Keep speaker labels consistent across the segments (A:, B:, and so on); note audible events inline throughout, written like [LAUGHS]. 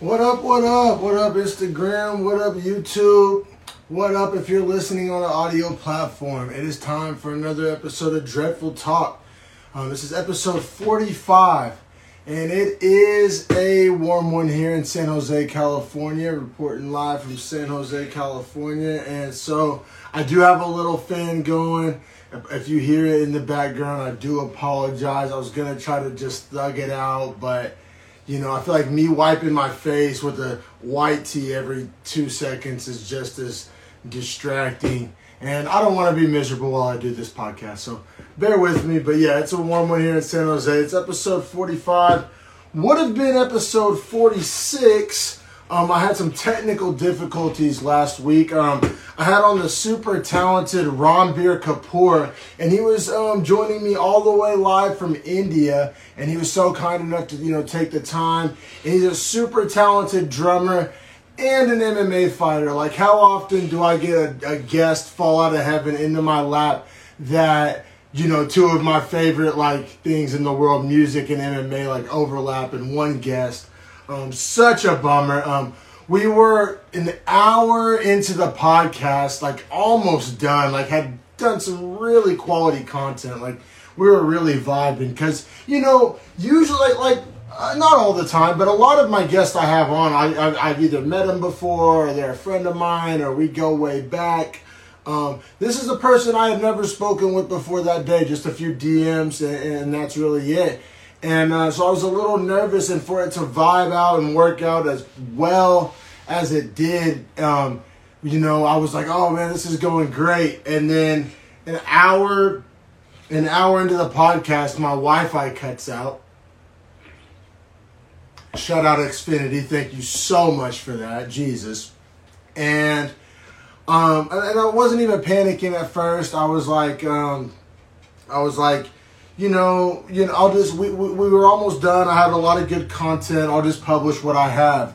A: What up, what up, what up, Instagram, what up, YouTube, what up if you're listening on an audio platform. It is time for another episode of Dreadful Talk. Um, this is episode 45, and it is a warm one here in San Jose, California, reporting live from San Jose, California. And so I do have a little fan going. If you hear it in the background, I do apologize. I was going to try to just thug it out, but you know, I feel like me wiping my face with a white tee every two seconds is just as distracting. And I don't want to be miserable while I do this podcast. So bear with me. But yeah, it's a warm one here in San Jose. It's episode 45. Would have been episode 46 um, I had some technical difficulties last week. Um, I had on the super talented Ranbir Kapoor, and he was um, joining me all the way live from India, and he was so kind enough to you know take the time. And he's a super talented drummer and an MMA fighter. Like, how often do I get a, a guest fall out of heaven into my lap that you know two of my favorite like things in the world, music and MMA, like overlap in one guest? Um, such a bummer. Um, we were an hour into the podcast, like almost done, like had done some really quality content. Like we were really vibing because, you know, usually, like, uh, not all the time, but a lot of my guests I have on, I, have either met them before, or they're a friend of mine, or we go way back. Um, this is a person I have never spoken with before that day, just a few DMs, and, and that's really it. And uh, so I was a little nervous, and for it to vibe out and work out as well as it did, um, you know, I was like, oh man, this is going great. And then an hour, an hour into the podcast, my Wi-Fi cuts out. Shout out Xfinity, thank you so much for that, Jesus. And um, and I wasn't even panicking at first. I was like, um, I was like you know, you know, I'll just we, we, we were almost done. I have a lot of good content. I'll just publish what I have.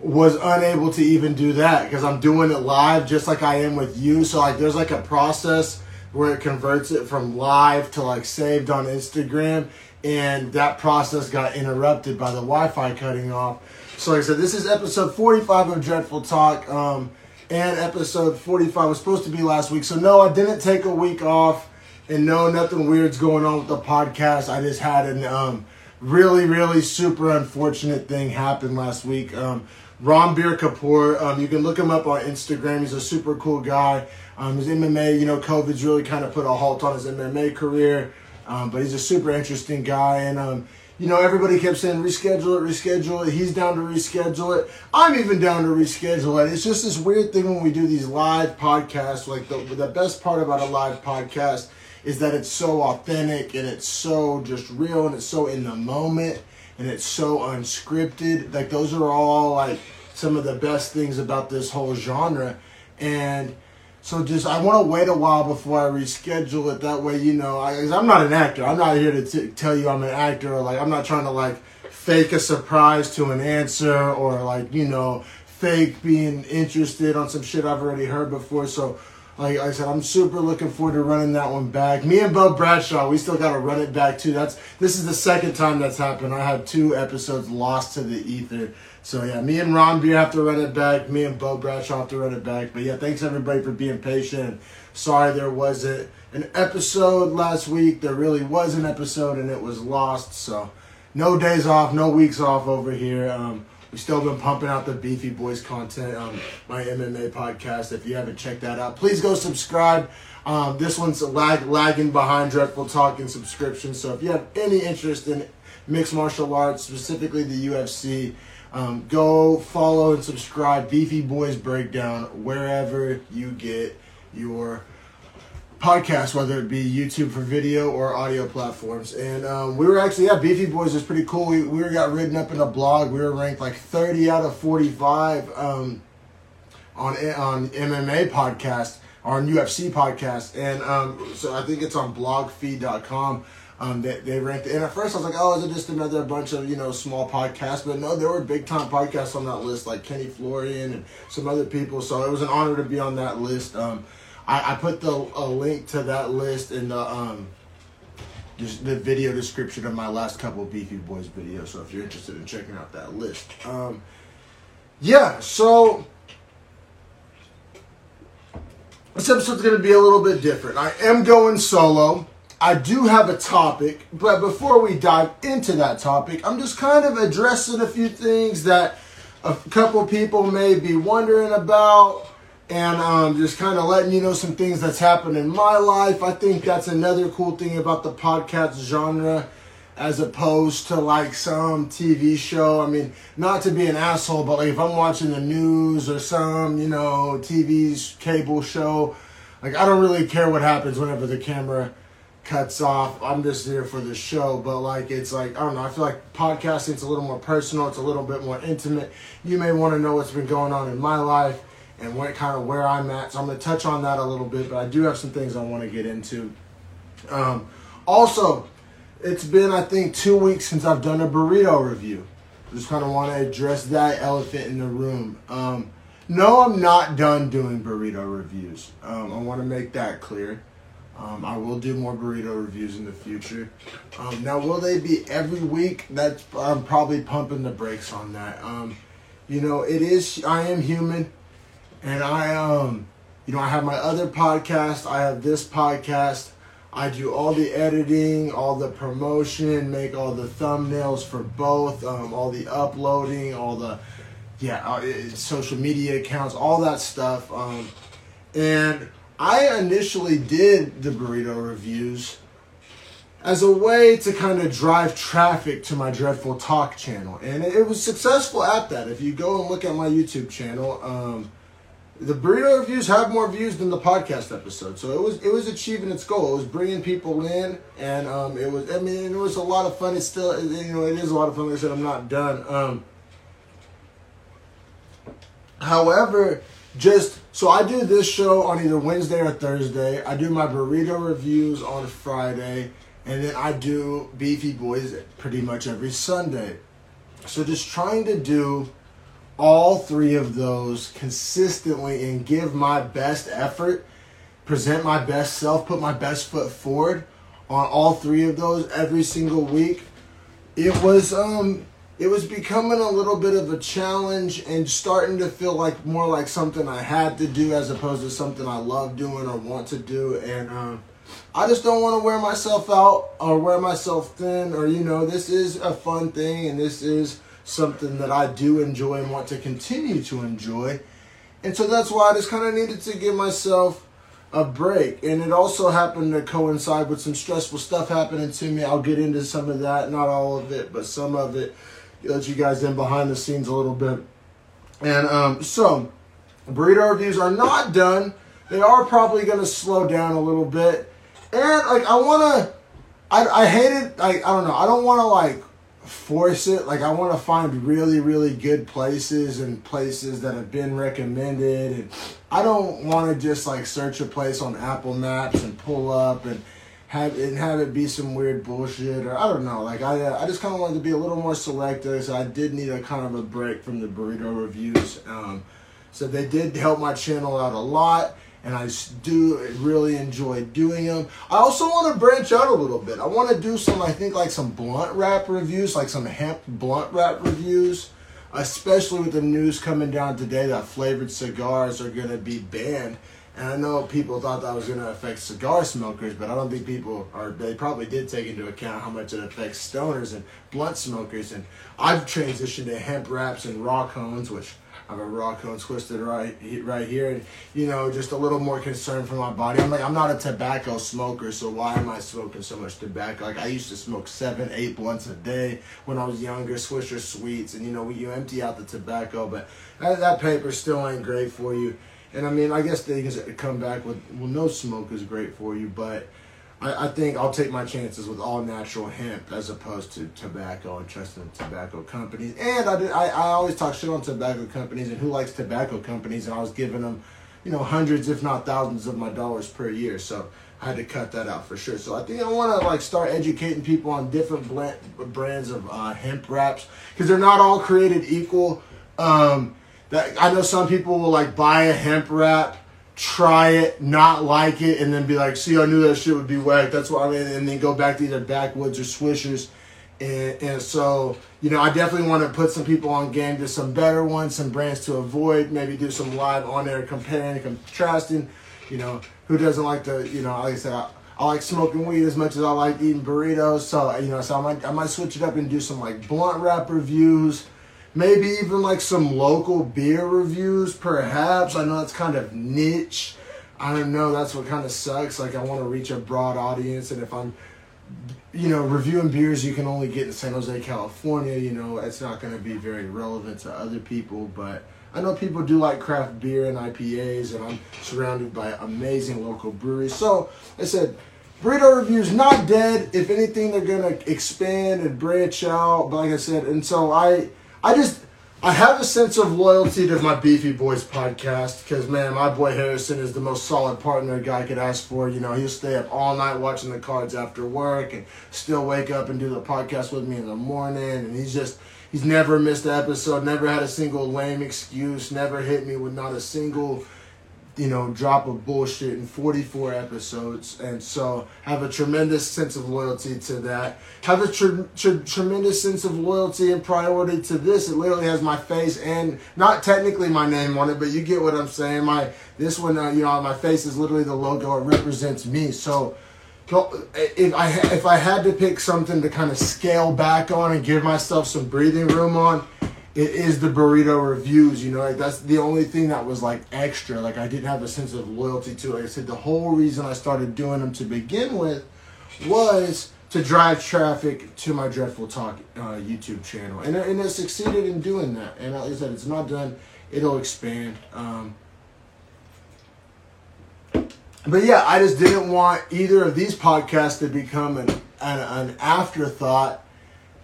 A: Was unable to even do that because I'm doing it live, just like I am with you. So like, there's like a process where it converts it from live to like saved on Instagram, and that process got interrupted by the Wi-Fi cutting off. So like I said, this is episode 45 of Dreadful Talk, um, and episode 45 was supposed to be last week. So no, I didn't take a week off. And no, nothing weird's going on with the podcast. I just had an um, really, really super unfortunate thing happen last week. Um, Ranbir Kapoor, um, you can look him up on Instagram. He's a super cool guy. Um, his MMA, you know, COVID's really kind of put a halt on his MMA career. Um, but he's a super interesting guy. And, um, you know, everybody kept saying reschedule it, reschedule it. He's down to reschedule it. I'm even down to reschedule it. It's just this weird thing when we do these live podcasts. Like, the, the best part about a live podcast is that it's so authentic and it's so just real and it's so in the moment and it's so unscripted. Like those are all like some of the best things about this whole genre. And so just I want to wait a while before I reschedule it. That way, you know, I, I'm not an actor. I'm not here to t- tell you I'm an actor. Or like I'm not trying to like fake a surprise to an answer or like you know fake being interested on some shit I've already heard before. So like I said, I'm super looking forward to running that one back. Me and Bo Bradshaw, we still got to run it back too. That's this is the second time that's happened. I have two episodes lost to the ether. So yeah, me and Ranbir have to run it back. Me and Bo Bradshaw have to run it back. But yeah, thanks everybody for being patient. Sorry there wasn't an episode last week. There really was an episode and it was lost. So no days off, no weeks off over here. Um, We've still been pumping out the Beefy Boys content on my MMA podcast. If you haven't checked that out, please go subscribe. Um, this one's lag, lagging behind Dreadful Talk in subscription. So if you have any interest in mixed martial arts, specifically the UFC, um, go follow and subscribe Beefy Boys Breakdown wherever you get your podcast, whether it be YouTube for video or audio platforms. And um, we were actually, yeah, Beefy Boys was pretty cool. We, we got written up in a blog. We were ranked like 30 out of 45 um, on on MMA podcast, on UFC podcast. And um, so I think it's on blogfeed.com. Um, they, they ranked it. And at first I was like, oh, is it just another bunch of, you know, small podcasts? But no, there were big time podcasts on that list, like Kenny Florian and some other people. So it was an honor to be on that list. Um, I, I put the a link to that list in the um the video description of my last couple Beefy Boys videos. So if you're interested in checking out that list, um, yeah, so this episode's going to be a little bit different. I am going solo. I do have a topic, but before we dive into that topic, I'm just kind of addressing a few things that a couple people may be wondering about and um, just kind of letting you know some things that's happened in my life. I think that's another cool thing about the podcast genre as opposed to like some TV show. I mean, not to be an asshole, but like if I'm watching the news or some, you know, TV's cable show, like I don't really care what happens whenever the camera cuts off. I'm just here for the show, but like it's like I don't know. I feel like podcasting podcasting's a little more personal. It's a little bit more intimate. You may want to know what's been going on in my life and what kind of where I'm at. So I'm going to touch on that a little bit, but I do have some things I want to get into. Um, also, it's been I think two weeks since I've done a burrito review. Just kind of want to address that elephant in the room. Um, no, I'm not done doing burrito reviews. Um, I want to make that clear. Um, I will do more burrito reviews in the future. Um, now, will they be every week? That's I'm probably pumping the brakes on that. Um, you know, it is. I am human, and I um, you know, I have my other podcast. I have this podcast. I do all the editing, all the promotion, make all the thumbnails for both, um, all the uploading, all the yeah, uh, social media accounts, all that stuff. Um, and I initially did the burrito reviews as a way to kind of drive traffic to my Dreadful Talk channel. And it, was successful at that. If you go and look at my YouTube channel, um, the burrito reviews have more views than the podcast episode. So it was it was achieving its goal. It was bringing people in, and um, it was I mean it was a lot of fun. It's still you know it is a lot of fun. Like I said, I'm not done. Um, however, just so I do this show on either Wednesday or Thursday. I do my burrito reviews on Friday, and then I do Beefy Boys pretty much every Sunday. So just trying to do all three of those consistently and give my best effort, present my best self, put my best foot forward on all three of those every single week. It was um it was becoming a little bit of a challenge and starting to feel like more like something I had to do as opposed to something I love doing or want to do. And um, I just don't want to wear myself out or wear myself thin or, you know, this is a fun thing and this is something that I do enjoy and want to continue to enjoy. And so that's why I just kind of needed to give myself a break. And it also happened to coincide with some stressful stuff happening to me. I'll get into some of that, not all of it, but some of it let you guys in behind the scenes a little bit. And um, so, burrito reviews are not done. They are probably going to slow down a little bit. And like I want to, I I hate it. Like I don't know. I don't want to like force it. Like I want to find really really good places and places that have been recommended. And I don't want to just like search a place on Apple Maps and pull up and have and have it be some weird bullshit or I don't know. Like I uh, I just kind of wanted to be a little more selective. So I did need a kind of a break from the burrito reviews. Um, so they did help my channel out a lot. And I do really enjoy doing them. I also want to branch out a little bit. I want to do some, I think, like some blunt wrap reviews, like some hemp blunt wrap reviews especially with the news coming down today that flavored cigars are going to be banned. And I know people thought that was going to affect cigar smokers, but I don't think people are. They probably did take into account how much it affects stoners and blunt smokers. And I've transitioned to hemp wraps and raw cones, which I have a raw cone twisted right right here, and you know, just a little more concern for my body. I'm like, I'm not a tobacco smoker, so why am I smoking so much tobacco? Like I used to smoke seven, eight blunts a day when I was younger, Swisher sweets, and you know, you empty out the tobacco, but that, that paper still ain't great for you. And I mean, I guess they can come back with, well, no smoke is great for you, but I, I think I'll take my chances with all natural hemp as opposed to tobacco and trusting tobacco companies. And I, did, I, I always talk shit on tobacco companies and who likes tobacco companies, and I was giving them, you know, hundreds, if not thousands of my dollars per year. So I had to cut that out for sure. So I think I want to like start educating people on different brands of uh, hemp wraps because they're not all created equal. Um, that I know some people will like buy a hemp wrap, try it, not like it, and then be like, "See, I knew that shit would be whack." That's why I mean, and then go back to either backwoods or swishers, And, and so, you know, I definitely want to put some people on game to some better ones, some brands to avoid, maybe do some live on air comparing, and contrasting. You know, who doesn't like to, you know, like I said, I, I like smoking weed as much as I like eating burritos. So, you know, so I might, I might switch it up and do some like blunt wrap reviews, maybe even like some local beer reviews, perhaps. I know that's kind of niche. I don't know. That's what kind of sucks. Like, I want to reach a broad audience, and if I'm you know, reviewing beers you can only get in San Jose, California, you know, it's not going to be very relevant to other people. But I know people do like craft beer and IPAs, and I'm surrounded by amazing local breweries. So I said, burrito reviews not dead. If anything, they're going to expand and branch out. But like I said, and so I, I just I have a sense of loyalty to my Beefy Boys podcast because, man, my boy Harrison is the most solid partner a guy could ask for. You know, he'll stay up all night watching the cards after work and still wake up and do the podcast with me in the morning. And he's just, he's never missed an episode, never had a single lame excuse, never hit me with not a single you know, drop of bullshit in 44 episodes. And so have a tremendous sense of loyalty to that. Have a tr- tr- tremendous sense of loyalty and priority to this. It literally has my face and not technically my name on it, but you get what I'm saying. My This one, uh, you know, my face is literally the logo. It represents me. So if I, if I had to pick something to kind of scale back on and give myself some breathing room on, it is the burrito reviews. You know, like that's the only thing that was like extra. Like I didn't have a sense of loyalty to. Like I said the whole reason I started doing them to begin with was to drive traffic to my Dreadful Talk uh, YouTube channel, and and it succeeded in doing that. And like I said, it's not done. It'll expand. Um, but yeah, I just didn't want either of these podcasts to become an, an, an afterthought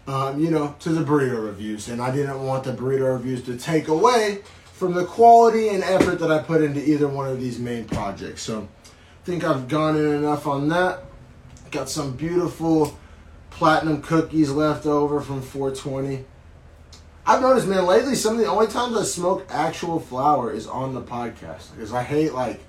A: um, you know, to the burrito reviews. And I didn't want the burrito reviews to take away from the quality and effort that I put into either one of these main projects. So I think I've gone in enough on that. Got some beautiful platinum cookies left over from 420. I've noticed, man, lately some of the only times I smoke actual flower is on the podcast because I hate like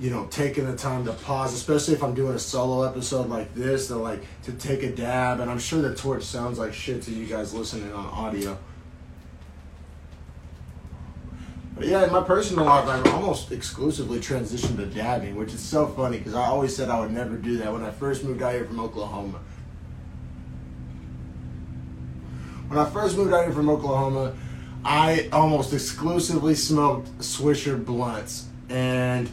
A: you know, taking the time to pause, especially if I'm doing a solo episode like this, to like to take a dab. And I'm sure the torch sounds like shit to you guys listening on audio. But yeah, in my personal life, I've almost exclusively transitioned to dabbing, which is so funny because I always said I would never do that when I first moved out here from Oklahoma. When I first moved out here from Oklahoma, I almost exclusively smoked Swisher blunts. And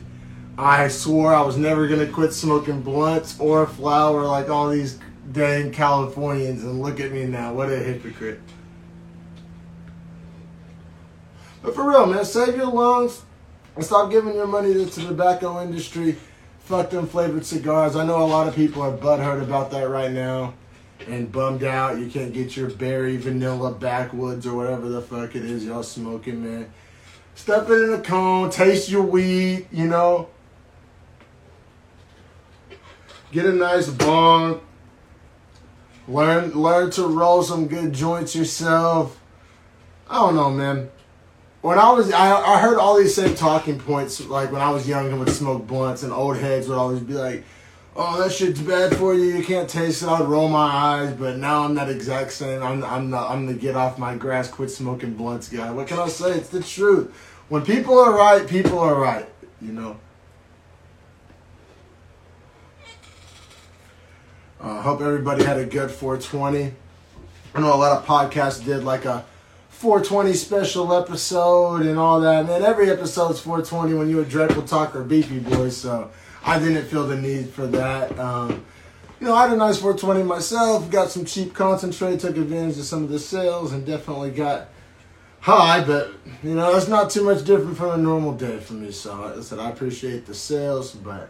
A: I swore I was never gonna quit smoking blunts or flower like all these dang Californians, and look at me now. What a hypocrite. But for real, man, save your lungs and stop giving your money to the tobacco industry. Fuck them flavored cigars. I know a lot of people are butthurt about that right now and bummed out. You can't get your berry vanilla backwoods or whatever the fuck it is y'all smoking, man. Stuff it in a cone, taste your weed, you know. Get a nice bong. Learn learn to roll some good joints yourself. I don't know, man. When I was, I, I heard all these same talking points. Like when I was young and would smoke blunts, and old heads would always be like, "Oh, that shit's bad for you. You can't taste it." I would roll my eyes, but now I'm that exact same. I'm I'm the I'm the get off my grass, quit smoking blunts guy. What can I say? It's the truth. When people are right, people are right. You know. Uh, hope everybody had a good 420. I know a lot of podcasts did like a 420 special episode and all that. And every episode's 420 when you a Dreadful Talk or Beefy Boys. So I didn't feel the need for that. Um, you know, I had a nice 420 myself. Got some cheap concentrate, took advantage of some of the sales, and definitely got high. But you know, it's not too much different from a normal day for me. So I said I appreciate the sales, but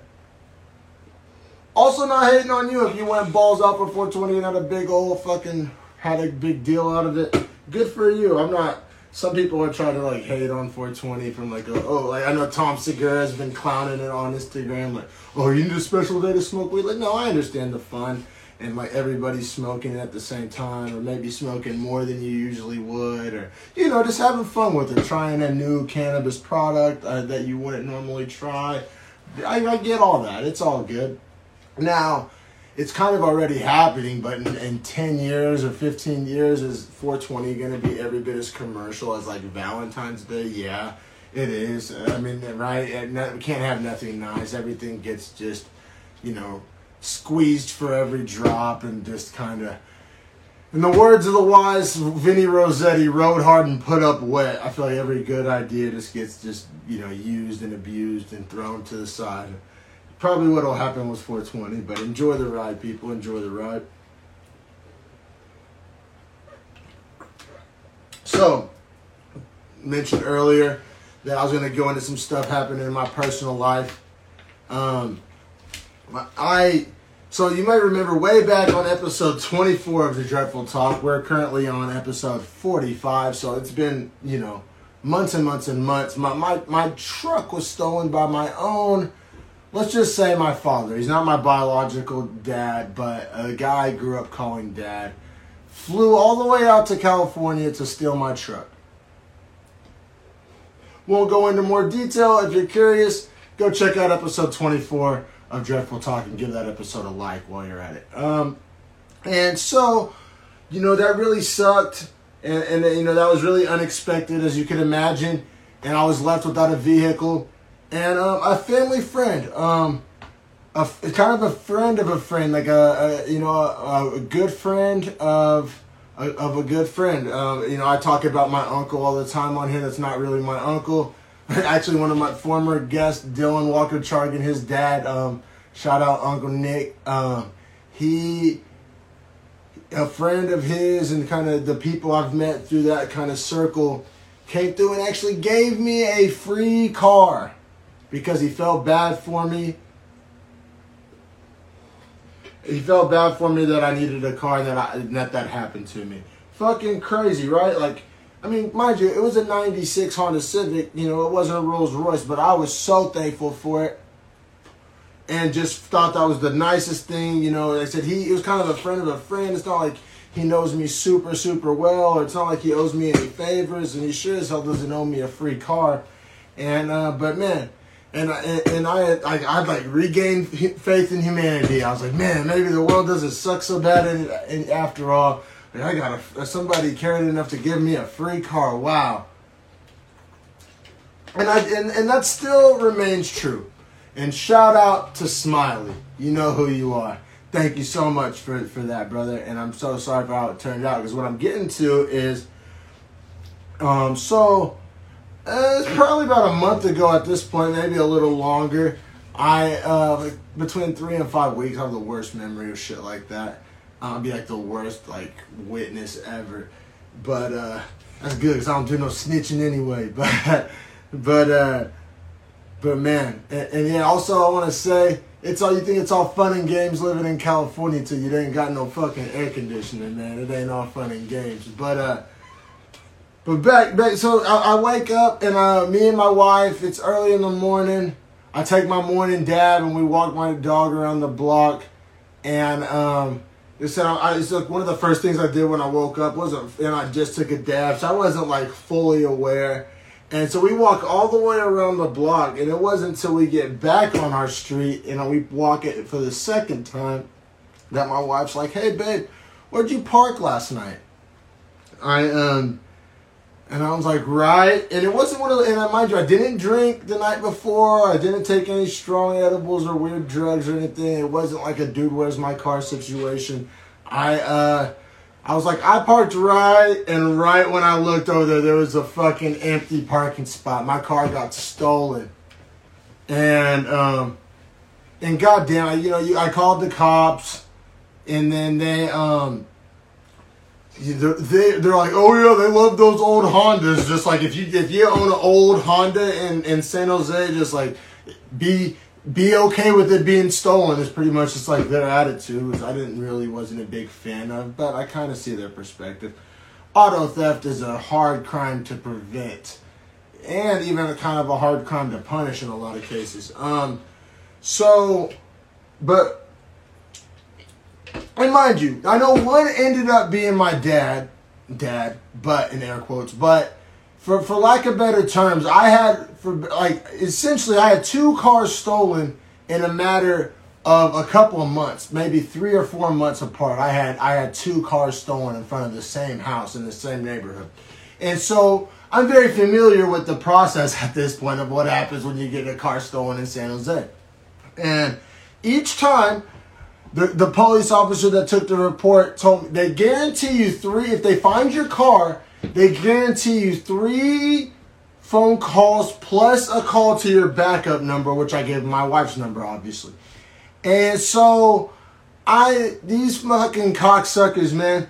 A: also, not hating on you if you went balls out for 420 and had a big old fucking had a big deal out of it. Good for you. I'm not. Some people are trying to like hate on 420 from like a, oh like I know Tom Segura has been clowning it on Instagram like oh you need a special day to smoke weed like no I understand the fun and like everybody's smoking at the same time or maybe smoking more than you usually would or you know just having fun with it trying a new cannabis product uh, that you wouldn't normally try I, I get all that it's all good now, it's kind of already happening, but in, in 10 years or 15 years, is 420 going to be every bit as commercial as like Valentine's Day? Yeah, it is. I mean, right? We can't have nothing nice. Everything gets just, you know, squeezed for every drop and just kind of. In the words of the wise Vinny Rossetti, rode hard and put up wet. I feel like every good idea just gets just, you know, used and abused and thrown to the side probably what'll happen was 420. But enjoy the ride, people. Enjoy the ride. So, mentioned earlier that I was going to go into some stuff happening in my personal life. Um, I so you might remember way back on episode 24 of the Dreadful Talk. We're currently on episode 45, so it's been you know months and months and months. My my my truck was stolen by my own let's just say my father. He's not my biological dad, but a guy I grew up calling dad. Flew all the way out to California to steal my truck. Won't go into more detail. If you're curious, go check out episode 24 of Dreadful Talk and give that episode a like while you're at it. Um, and so, you know, that really sucked. And, and, you know, that was really unexpected, as you can imagine. And I was left without a vehicle and um, a family friend, um, a, kind of a friend of a friend, like a, a you know a, a, good friend of a, of a good friend. Um, you know, I talk about my uncle all the time on here. That's not really my uncle. [LAUGHS] Actually, one of my former guests, Dylan Walker Chargan, his dad. Um, shout out Uncle Nick. Um, he a friend of his and kind of the people I've met through that kind of circle came through and actually gave me a free car because he felt bad for me. He felt bad for me that I needed a car that I, that that happened to me. Fucking crazy, right? Like, I mean, mind you, it was a '96 Honda Civic. You know, it wasn't a Rolls Royce, but I was so thankful for it, and just thought that was the nicest thing. You know, like I said he, he was kind of a friend of a friend. It's not like he knows me super super well, or it's not like he owes me any favors, and he sure as hell doesn't owe me a free car. And uh, but man, and I, and I had, I, I'd like regained faith in humanity. I was like, man, maybe the world doesn't suck so bad and, and after all. Like, I got a, somebody cared enough to give me a free car. Wow. And I and, and that still remains true. And shout out to Smiley. You know who you are. Thank you so much for, for that, brother. And I'm so sorry for how it turned out. Because what I'm getting to is um so uh, it's probably about a month ago at this point, maybe a little longer. I uh, between three and five weeks, I have the worst memory of shit like that. I'll be like the worst like witness ever. But uh, that's good because I don't do no snitching anyway. [LAUGHS] But but uh, but man, and, and yeah. Also, I want to say it's all you think it's all fun and games living in California till you ain't got no fucking air conditioning, man. It ain't all fun and games. But uh but back, back. So I, I wake up and uh, me and my wife. It's early in the morning. I take my morning dab and we walk my dog around the block. And um, it's, I, it's like one of the first things I did when I woke up wasn't, and I just took a dab, so I wasn't like fully aware. And so we walk all the way around the block, and it wasn't until we get back on our street and we walk it for the second time that my wife's like, "Hey, babe, where'd you park last night?" I um and I was like, right. And it wasn't one of the, and I mind you, I didn't drink the night before. I didn't take any strong edibles or weird drugs or anything. It wasn't like a dude, where's my car situation. I, uh, I was like, I parked right, and right when I looked over there, there was a fucking empty parking spot. My car got stolen. And, um, and goddamn, you know, you, I called the cops, and then they, um, they they're like, oh yeah, they love those old Hondas. Just like if you if you own an old Honda in in San Jose, just like be be okay with it being stolen is pretty much just like their attitude, which I didn't really wasn't a big fan of, but I kind of see their perspective. Auto theft is a hard crime to prevent, and even a kind of a hard crime to punish in a lot of cases. Um, so, but and mind you, I know one ended up being my dad, dad, but in air quotes, but for for lack of better terms, I had for like essentially I had two cars stolen in a matter of a couple of months, maybe three or four months apart, I had I had two cars stolen in front of the same house in the same neighborhood. And so I'm very familiar with the process [LAUGHS] at this point of what happens when you get a car stolen in San Jose. And each time the, the police officer that took the report told me they guarantee you three if they find your car, they guarantee you three phone calls plus a call to your backup number, which I gave my wife's number, obviously. And so I these fucking cocksuckers, man.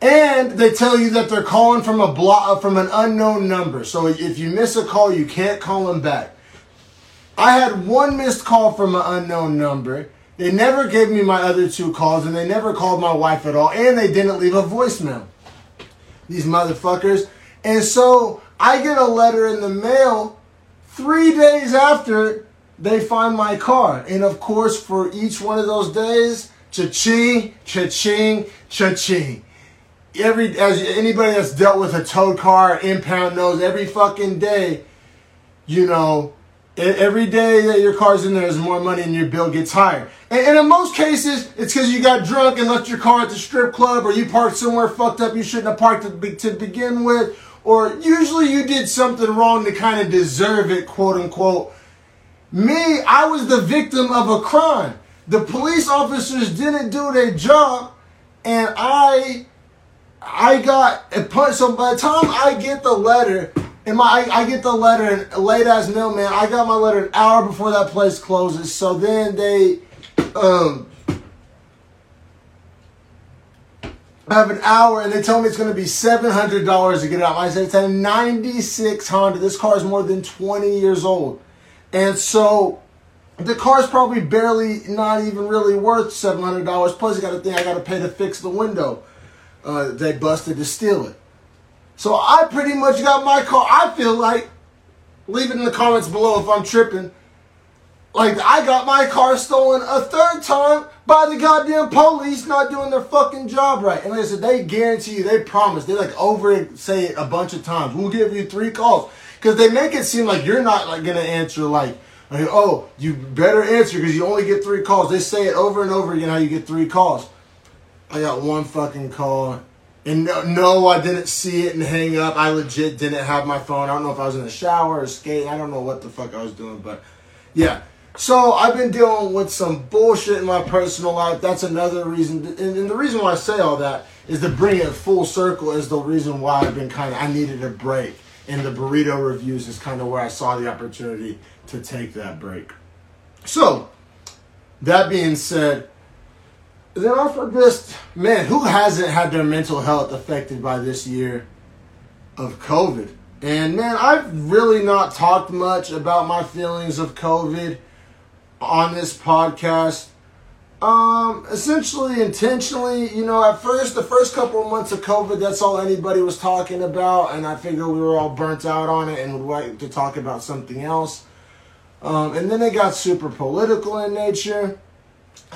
A: And they tell you that they're calling from a block from an unknown number. So if you miss a call, you can't call them back. I had one missed call from an unknown number. They never gave me my other two calls, and they never called my wife at all, and they didn't leave a voicemail. These motherfuckers. And so I get a letter in the mail three days after they find my car. And of course, for each one of those days, cha-ching, cha-ching, cha-ching. Every as anybody that's dealt with a towed car, impound knows every fucking day, you know, every day that your car's in there is more money and your bill gets higher. And, in most cases, it's because you got drunk and left your car at the strip club or you parked somewhere fucked up you shouldn't have parked to, to begin with. Or usually you did something wrong to kind of deserve it, quote unquote. Me, I was the victim of a crime. The police officers didn't do their job, and I, I got a punch. So by the time I get the letter, and my I, I get the letter and late ass mailman, I got my letter an hour before that place closes. So then they, um, I have an hour and they tell me it's going to be $700 to get it out. I said, it's a 96 Honda. This car is more than 20 years old. And so the car's probably barely not even really worth seven hundred dollars. Plus, you got to think I got to pay to fix the window. Uh, they busted to steal it. So I pretty much got my car. I feel like leave it in the comments below if I'm tripping. Like I got my car stolen a third time by the goddamn police not doing their fucking job right. And said, they guarantee you, they promise, they like over say it a bunch of times. We'll give you three calls because they make it seem like you're not like gonna answer like, like oh you better answer because you only get three calls. They say it over and over again how you get three calls. I got one fucking call. And no, no, I didn't see it and hang up. I legit didn't have my phone. I don't know if I was in the shower or skating. I don't know what the fuck I was doing, but yeah. So I've been dealing with some bullshit in my personal life. That's another reason, and, and the reason why I say all that is to bring it full circle. Is the reason why I've been kind of I needed a break and the burrito reviews is kind of where I saw the opportunity to take that break. So, that being said, then of this, man, who hasn't had their mental health affected by this year of COVID? And man, I've really not talked much about my feelings of COVID on this podcast. Um, essentially, intentionally, you know, at first, the first couple of months of COVID, that's all anybody was talking about, and I figured we were all burnt out on it and would like to talk about something else. Um, and then it got super political in nature,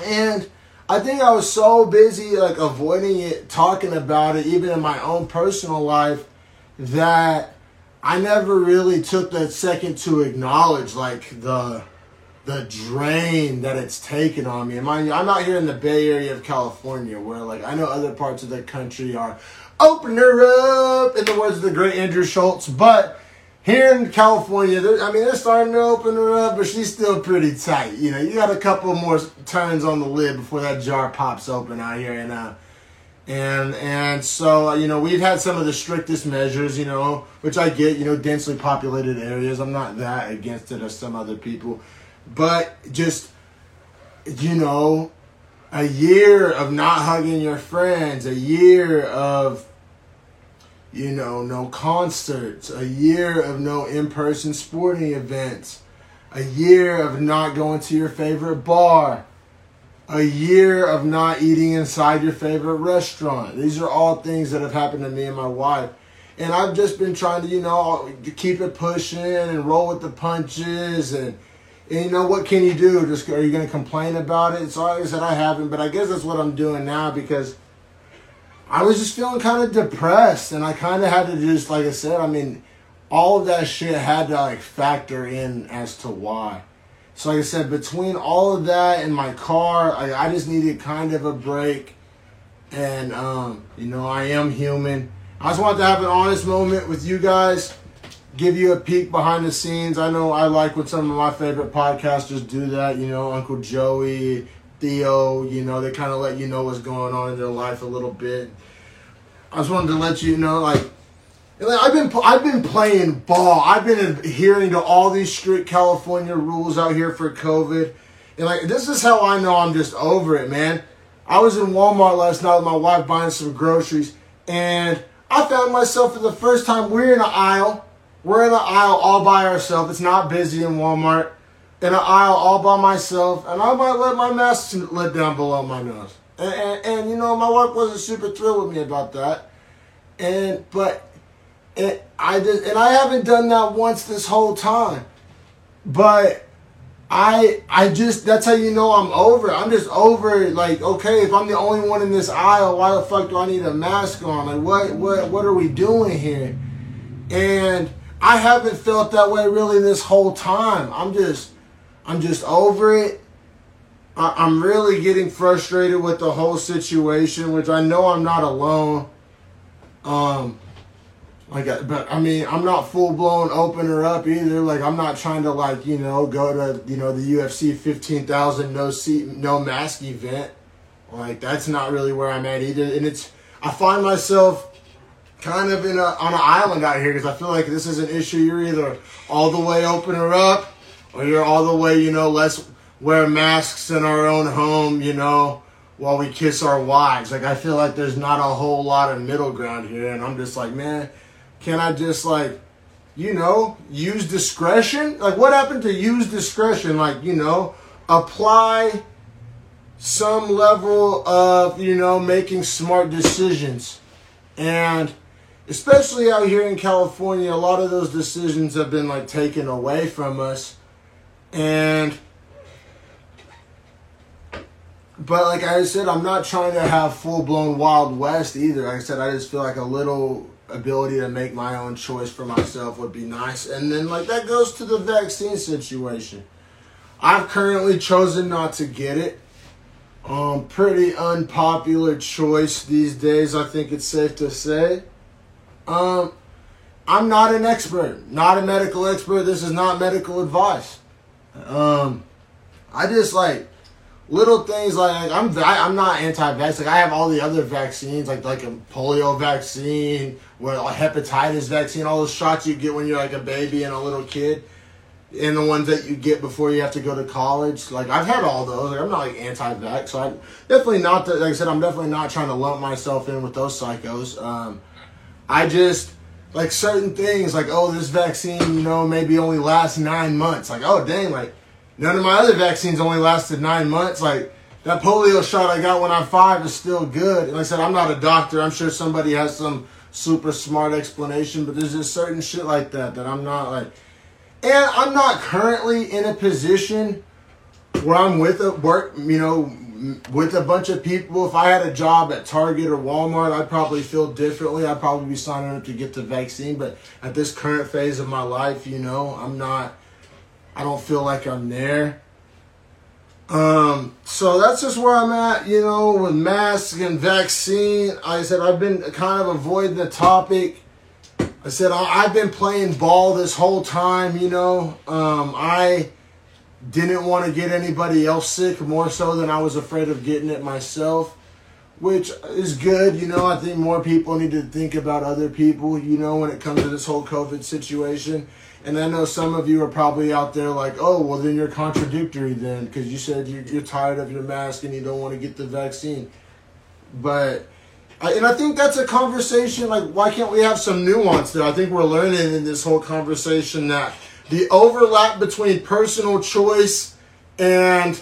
A: and I think I was so busy like avoiding it, talking about it, even in my own personal life, that I never really took that second to acknowledge like the the drain that it's taken on me. And mind you, I'm out here in the Bay Area of California, where like I know other parts of the country are opener up, in the words of the great Andrew Schulz, but here in California, I mean, they're starting to open her up, but she's still pretty tight. You know, you got a couple more turns on the lid before that jar pops open out here, and uh, and and so you know we've had some of the strictest measures, you know, which I get, you know, densely populated areas. I'm not that against it as some other people. But just, you know, a year of not hugging your friends, a year of, you know, no concerts, a year of no in person sporting events, a year of not going to your favorite bar, a year of not eating inside your favorite restaurant. These are all things that have happened to me and my wife. And I've just been trying to, you know, keep it pushing and roll with the punches and and you know what can you do? Just are you going to complain about it? So like I said, I haven't, but I guess that's what I'm doing now because I was just feeling kind of depressed, and I kind of had to just, like I said, I mean, all of that shit had to like factor in as to why. So like I said, between all of that and my car, I, I just needed kind of a break. And um, you know, I am human. I just wanted to have an honest moment with you guys, give you a peek behind the scenes. I know I like when some of my favorite podcasters do that. You know, Uncle Joey, Theo. You know, they kind of let you know what's going on in their life a little bit. I just wanted to let you know, like I've been I've been playing ball. I've been adhering to all these strict California rules out here for COVID, and like this is how I know I'm just over it, man. I was in Walmart last night with my wife buying some groceries, and I found myself for the first time. We're in an aisle. We're in an aisle all by ourselves. It's not busy in Walmart. In an aisle all by myself, and I might let my mask let down below my nose. And, and, and you know, my wife wasn't super thrilled with me about that. And but and I just and I haven't done that once this whole time. But I I just that's how you know I'm over. I'm just over. Like, okay, if I'm the only one in this aisle, why the fuck do I need a mask on? Like what what what are we doing here? And I haven't felt that way really this whole time. I'm just I'm just over it. I, am really getting frustrated with the whole situation, which I know I'm not alone. Um like, but I mean, I'm not full blown opener up either. Like, I'm not trying to like you know go to you know the UFC 15,000 no seat no mask event. Like, that's not really where I'm at either. And it's I find myself kind of in a on an island out here because I feel like this is an issue. You're either all the way opener up, or you're all the way you know let's wear masks in our own home. You know while we kiss our wives. Like I feel like there's not a whole lot of middle ground here, and I'm just like, man, can I just like, you know, use discretion? Like, what happened to use discretion? Like, you know, apply some level of, you know, making smart decisions. And especially out here in California, a lot of those decisions have been like taken away from us. And, but like I said, I'm not trying to have full blown Wild West either. Like I said, I just feel like a little ability to make my own choice for myself would be nice. And then, like, that goes to the vaccine situation. I've currently chosen not to get it. Um, pretty unpopular choice these days, I think it's safe to say. Um, I'm not an expert, not a medical expert. This is not medical advice. Um, I just like little things like I'm I, am i not anti-vax. Like I have all the other vaccines, like like a polio vaccine, where a hepatitis vaccine, all those shots you get when you're like a baby and a little kid, and the ones that you get before you have to go to college. Like I've had all those. Like I'm not like anti-vax, so I'm definitely not. The, like I said, I'm definitely not trying to lump myself in with those psychos. Um, I just like certain things, like oh, this vaccine, you know, maybe only lasts nine months. Like oh, dang, like None of my other vaccines only lasted nine months. Like that polio shot I got when I'm five is still good. Like I said, I'm not a doctor. I'm sure somebody has some super smart explanation, but there's just certain shit like that that I'm not like. And I'm not currently in a position where I'm with a work, you know, with a bunch of people. If I had a job at Target or Walmart, I'd probably feel differently. I'd probably be signing up to get the vaccine. But at this current phase of my life, you know, I'm not I don't feel like I'm there. Um, so that's just where I'm at, you know, with masks and vaccine. Like I said I've been kind of avoiding the topic. I said I've been playing ball this whole time, you know. Um, I didn't want to get anybody else sick more so than I was afraid of getting it myself, which is good, you know. I think more people need to think about other people, you know, when it comes to this whole COVID situation. And I know some of you are probably out there like, oh, well, then you're contradictory then because you said you're, you're, tired of your mask and you don't want to get the vaccine. But, and I think that's a conversation like, why can't we have some nuance there? I think we're learning in this whole conversation that the overlap between personal choice and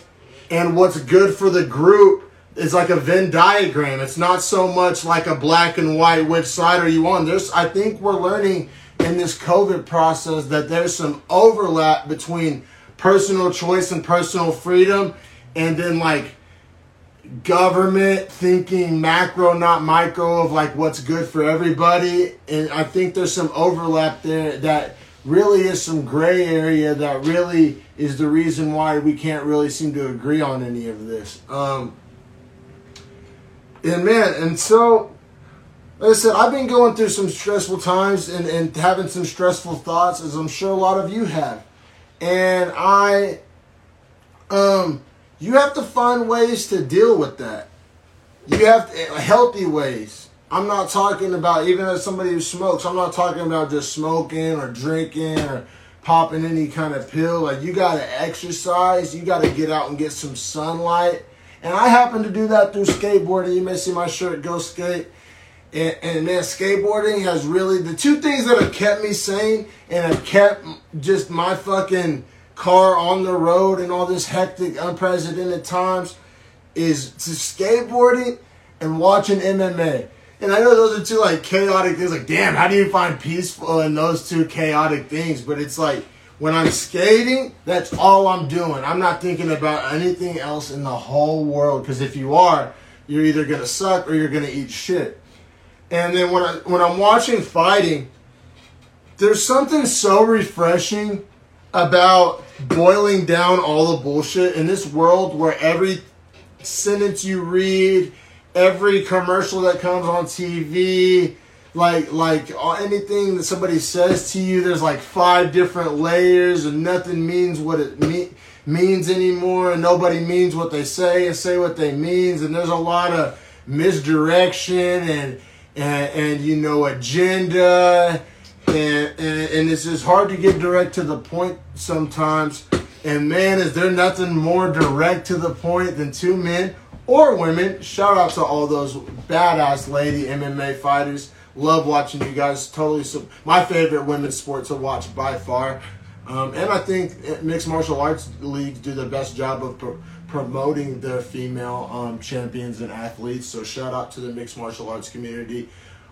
A: and what's good for the group is like a Venn diagram. It's not so much like a black and white which side are you on. There's I think we're learning in this COVID process that there's some overlap between personal choice and personal freedom and then like government thinking macro not micro of like what's good for everybody and i think there's some overlap there that really is some gray area that really is the reason why we can't really seem to agree on any of this. Um, and man, and so, like I said, I've been going through some stressful times and, and having some stressful thoughts, as I'm sure a lot of you have. And I, um, you have to find ways to deal with that. You have to, healthy ways. I'm not talking about even as somebody who smokes. I'm not talking about just smoking or drinking or popping any kind of pill. Like you got to exercise. You got to get out and get some sunlight. And I happen to do that through skateboarding. You may see my shirt, Go Skate. And, and man, skateboarding has really the two things that have kept me sane and have kept just my fucking car on the road and all this hectic, unprecedented times is to skateboarding and watching MMA. And I know those are two like chaotic things. Like, damn, how do you find peaceful in those two chaotic things? But it's like when I'm skating, that's all I'm doing. I'm not thinking about anything else in the whole world. Because if you are, you're either gonna suck or you're gonna eat shit. And then when I when I'm watching fighting, there's something so refreshing about boiling down all the bullshit in this world where every sentence you read every commercial that comes on TV, like like uh, anything that somebody says to you, there's like five different layers, and nothing means what it me- means anymore, and nobody means what they say and say what they means, and there's a lot of misdirection and and, and you know agenda. And, and, and it's just hard to get direct to the point sometimes. And man, is there nothing more direct to the point than two men or women. Shout out to all those badass lady MMA fighters. Love watching you guys. Totally, my favorite women's sport to watch by far. Um, and I think mixed martial arts leagues do the best job of pro- promoting their female um, champions and athletes. So shout out to the mixed martial arts community.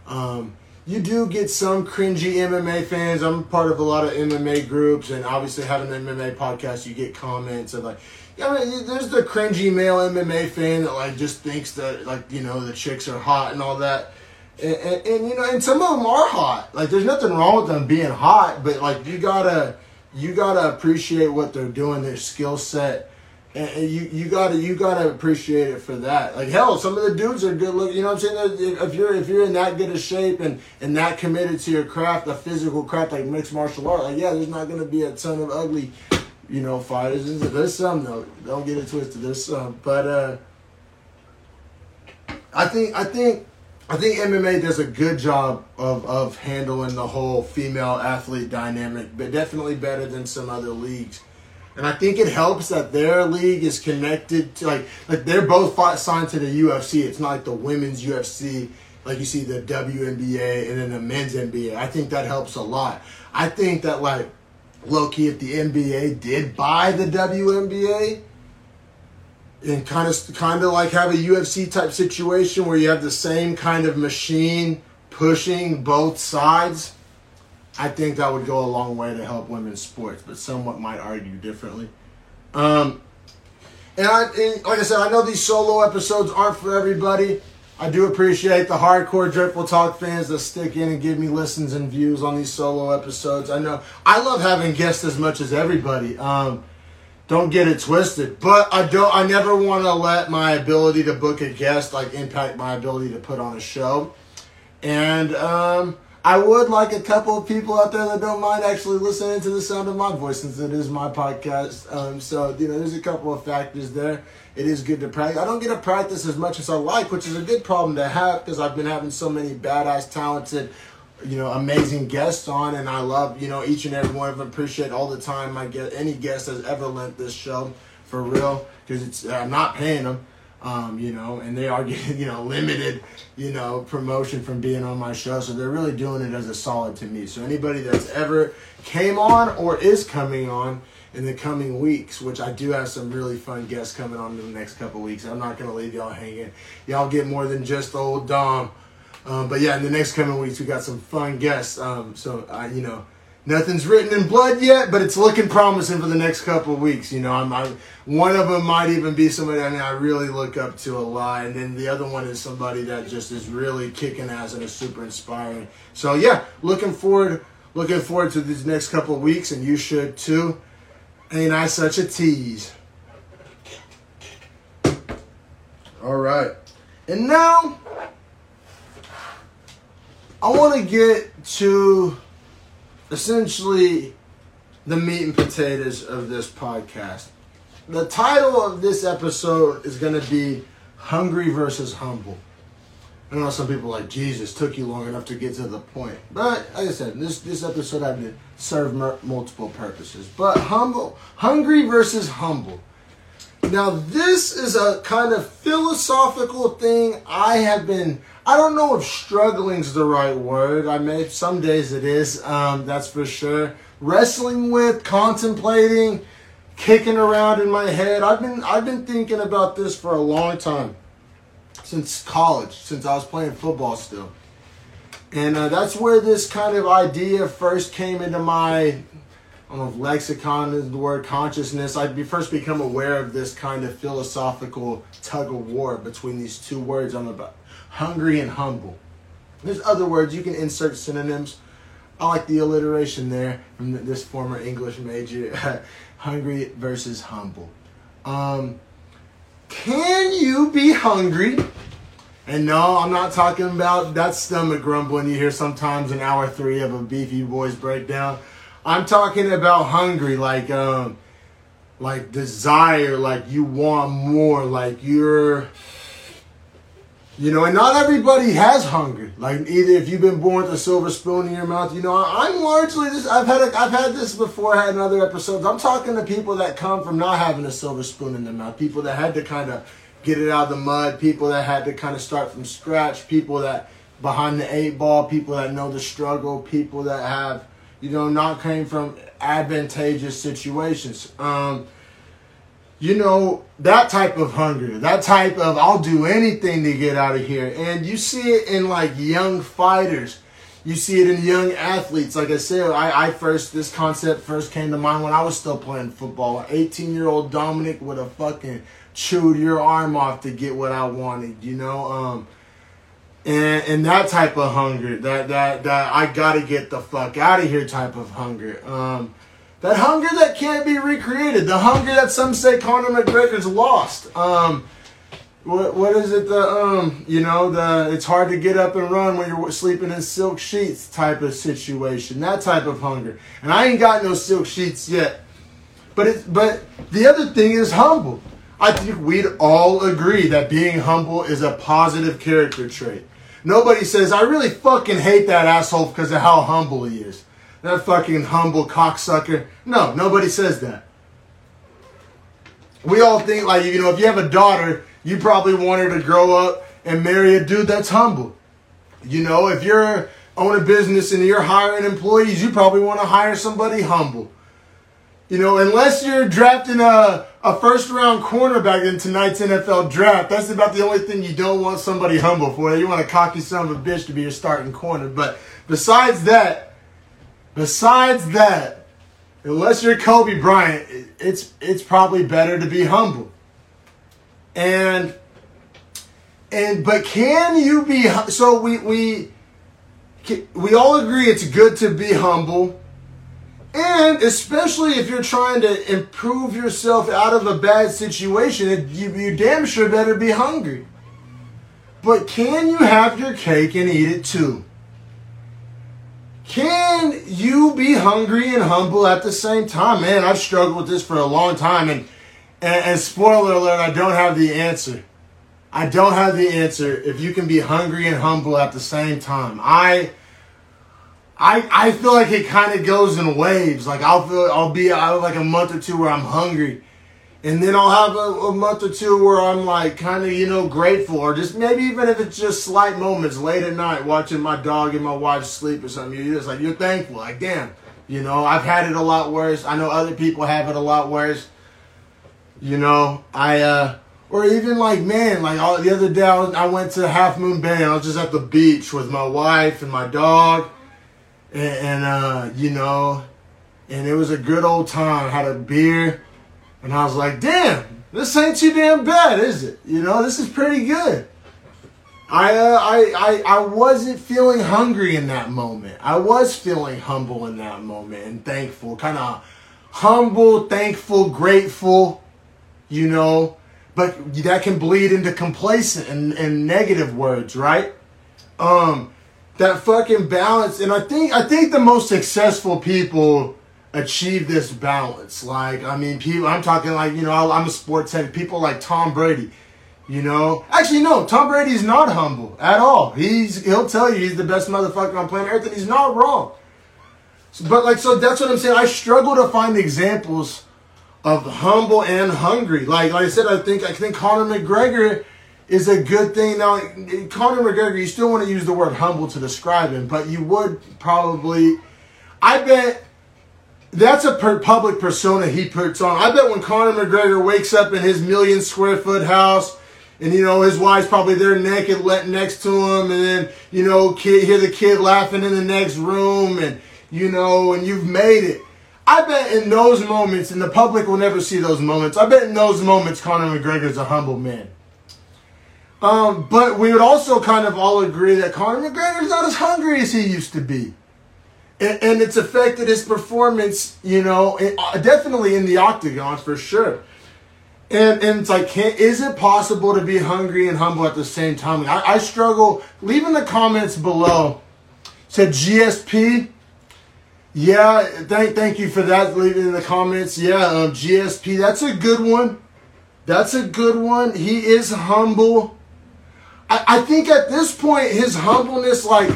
A: Um, you do get some cringy MMA fans. I'm part of a lot of MMA groups, and obviously having an MMA podcast, you get comments of like, I mean, there's the cringy male MMA fan that like just thinks that like you know the chicks are hot and all that, and, and, and, you know, and some of them are hot. Like there's nothing wrong with them being hot, but like you gotta you gotta appreciate what they're doing, their skill set, and, and, you you gotta you gotta appreciate it for that. Like hell, some of the dudes are good looking. You know what I'm saying? If you're if you're in that good of shape and and that committed to your craft, a physical craft like mixed martial art, like yeah, there's not gonna be a ton of ugly you know, fighters. There's some though. Don't get it twisted. There's some, but uh, I think I think I think MMA does a good job of of handling the whole female athlete dynamic, but definitely better than some other leagues. And I think it helps that their league is connected to like like they're both fought, signed to the UFC. It's not like the women's UFC, like you see the WNBA and then the men's NBA. I think that helps a lot. I think that like low key, if the NBA did buy the WNBA and kind of kind of like have a UFC type situation where you have the same kind of machine pushing both sides, I think that would go a long way to help women's sports. But somewhat might argue differently. Um, and I, and like I said, I know these solo episodes aren't for everybody. I do appreciate the hardcore Dreadful Talk fans that stick in and give me listens and views on these solo episodes. I know I love having guests as much as everybody. Um, don't get it twisted, but I don't. I never want to let my ability to book a guest like impact my ability to put on a show. And um, I would like a couple of people out there that don't mind actually listening to the sound of my voice since it is my podcast. Um, so you know, there's a couple of factors there it is good to practice. I don't get to practice as much as I like, which is a good problem to have because I've been having so many badass, talented, you know, amazing guests on, and I love, you know, each and every one of them. Appreciate all the time I get any guest has ever lent this show for real because it's I'm not paying them. Um, you know, and they are [LAUGHS] getting, you know, limited, you know, promotion from being on my show. So they're really doing it as a solid to me. So anybody that's ever came on or is coming on, in the coming weeks, which I do have some really fun guests coming on in the next couple weeks. I'm not going to leave y'all hanging. Y'all get more than just old Dom. Um, but yeah, in the next coming weeks, we got some fun guests. Um, so, I, you know, nothing's written in blood yet, but it's looking promising for the next couple weeks. You know, I'm, I, one of them might even be somebody I mean I really look up to a lot, and then the other one is somebody that just is really kicking ass and is super inspiring. So yeah, looking forward looking forward to these next couple weeks, and you should too. Ain't I such a tease? All right. And now, I want to get to essentially the meat and potatoes of this podcast. The title of this episode is going to be Hungry versus Humble. I know some people like Jesus took you long enough to get to the point, but like I said, this this episode had to serve multiple purposes. But humble, hungry versus humble. Now this is a kind of philosophical thing. I have been. I don't know if struggling is the right word. I may some days it is. Um, that's for sure. Wrestling with, contemplating, kicking around in my head. I've been I've been thinking about this for a long time since college, since I was playing football still. And uh, that's where this kind of idea first came into my, I don't know if lexicon is the word consciousness. I be first become aware of this kind of philosophical tug of war between these two words I'm about hungry and humble. There's other words, you can insert synonyms. I like the alliteration there from this former English major [LAUGHS] hungry versus humble. Um, can you be hungry? And no, I'm not talking about that stomach grumbling you hear sometimes in hour three of a Beefy Boys breakdown. I'm talking about hungry, like um, like desire, like you want more, like you're you know, and not everybody has hunger. Like either if you've been born with a silver spoon in your mouth, you know, I'm largely this. I've had a, I've had this before. Had in other episodes. I'm talking to people that come from not having a silver spoon in their mouth. People that had to kind of get it out of the mud. People that had to kind of start from scratch. People that behind the eight ball. People that know the struggle. People that have, you know, not came from advantageous situations. Um, you know, that type of hunger, that type of I'll do anything to get out of here. And you see it in like young fighters. You see it in young athletes. Like I said, I, I first, this concept first came to mind when I was still playing football. 18 year old Dominic would have fucking chewed your arm off to get what I wanted, you know? Um, and, and that type of hunger, that, that, that I gotta get the fuck out of here type of hunger. Um, that hunger that can't be recreated. The hunger that some say Conor McGregor's lost. Um, what what is it? The um, you know, the it's hard to get up and run when you're sleeping in silk sheets type of situation. That type of hunger. And I ain't got no silk sheets yet. But it but the other thing is humble. I think we'd all agree that being humble is a positive character trait. Nobody says, I really fucking hate that asshole because of how humble he is that fucking humble cocksucker. No, nobody says that. We all think like you know, if you have a daughter, you probably want her to grow up and marry a dude that's humble. You know, if you're own a business and you're hiring employees, you probably want to hire somebody humble. You know, unless you're drafting a, a first round cornerback in tonight's NFL draft, that's about the only thing you don't want somebody humble for. You want a cocky son of a bitch to be your starting corner. But besides that, Besides that, unless you're Kobe Bryant, it's it's probably better to be humble. And and but can you be so we we we all agree it's good to be humble. And especially if you're trying to improve yourself out of a bad situation, you, you damn sure better be hungry. But can you have your cake and eat it too? Can you be hungry and humble at the same time? Man, I've struggled with this for a long time, and, and, and spoiler alert, I don't have the answer. I don't have the answer if you can be hungry and humble at the same time. I I I feel like it kind of goes in waves. Like I'll feel I'll be I'll like a month or two where I'm hungry, and then I'll have a, a month or two where I'm like kind of, you know, grateful or just maybe even if it's just slight moments late at night watching my dog and my wife sleep or something. You're just like, you're thankful. Like, damn, you know, I've had it a lot worse. I know other people have it a lot worse. You know, I, uh, or even like, man, like all, the other day I, was, I went to Half Moon Bay I was just at the beach with my wife and my dog. And, and uh, you know, and it was a good old time. I had a beer and I was like, damn, this ain't too damn bad, is it? You know, this is pretty good. I, uh, I, I, I wasn't feeling hungry in that moment. I was feeling humble in that moment and thankful, kind of humble, thankful, grateful, you know. But that can bleed into complacent and, and negative words, right? Um, that fucking balance, and I think I think the most successful people achieve this balance. Like, I mean, people. I'm talking like you know, I'm a sports head. People like Tom Brady you know, actually, no. Tom Brady's not humble at all. He's he'll tell you he's the best motherfucker on planet Earth, and he's not wrong. But like, so that's what I'm saying. I struggle to find examples of humble and hungry. Like, like I said, I think I think Conor McGregor is a good thing. Now, Conor McGregor, you still want to use the word humble to describe him, but you would probably, I bet. That's a per public persona he puts on. I bet when Conor McGregor wakes up in his million square foot house and you know his wife's probably there naked next to him and then you know kid hear the kid laughing in the next room and you know and you've made it i bet in those moments and the public will never see those moments i bet in those moments conor mcgregor's a humble man um, but we would also kind of all agree that conor mcgregor's not as hungry as he used to be and, and it's affected his performance you know uh, definitely in the octagon for sure and, and it's like, is it possible to be hungry and humble at the same time? I, I struggle. Leave in the comments below. Said GSP. Yeah, thank thank you for that. Leave it in the comments. Yeah, um, GSP. That's a good one. That's a good one. He is humble. I, I think at this point, his humbleness, like,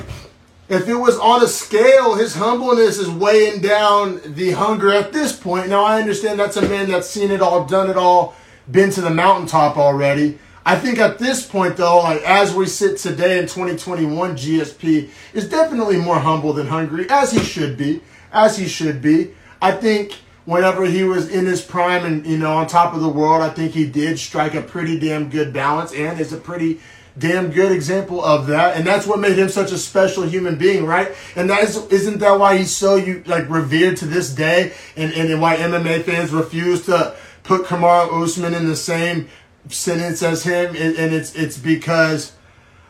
A: if it was on a scale, his humbleness is weighing down the hunger at this point. Now, I understand that's a man that's seen it all, done it all, been to the mountaintop already. I think at this point, though, like as we sit today in 2021, GSP is definitely more humble than hungry, as he should be, as he should be. I think whenever he was in his prime and you know on top of the world, I think he did strike a pretty damn good balance and is a pretty damn good example of that. And that's what made him such a special human being, right? And that is isn't that why he's so you like revered to this day, and and why MMA fans refuse to put Kamaru Usman in the same sentence as him, and, and it's it's because